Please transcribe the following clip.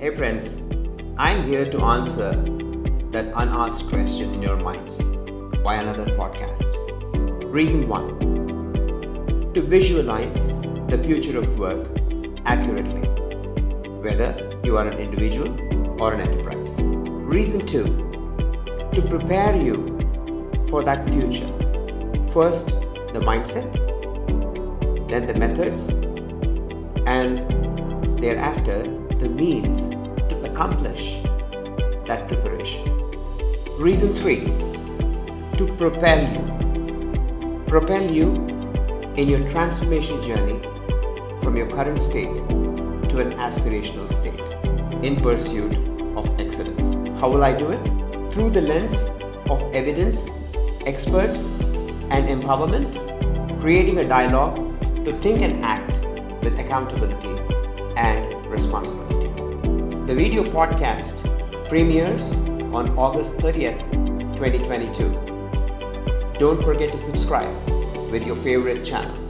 Hey, friends, I'm here to answer that unasked question in your minds. Why another podcast? Reason one to visualize the future of work accurately, whether you are an individual or an enterprise. Reason two to prepare you for that future. First, the mindset, then the methods, and thereafter the means to accomplish that preparation. Reason three to propel you. Propel you in your transformation journey from your current state to an aspirational state in pursuit of excellence. How will I do it? Through the lens of evidence, experts, and empowerment, creating a dialogue to think and act with accountability responsibility. The video podcast premieres on August 30th, 2022. Don't forget to subscribe with your favorite channel.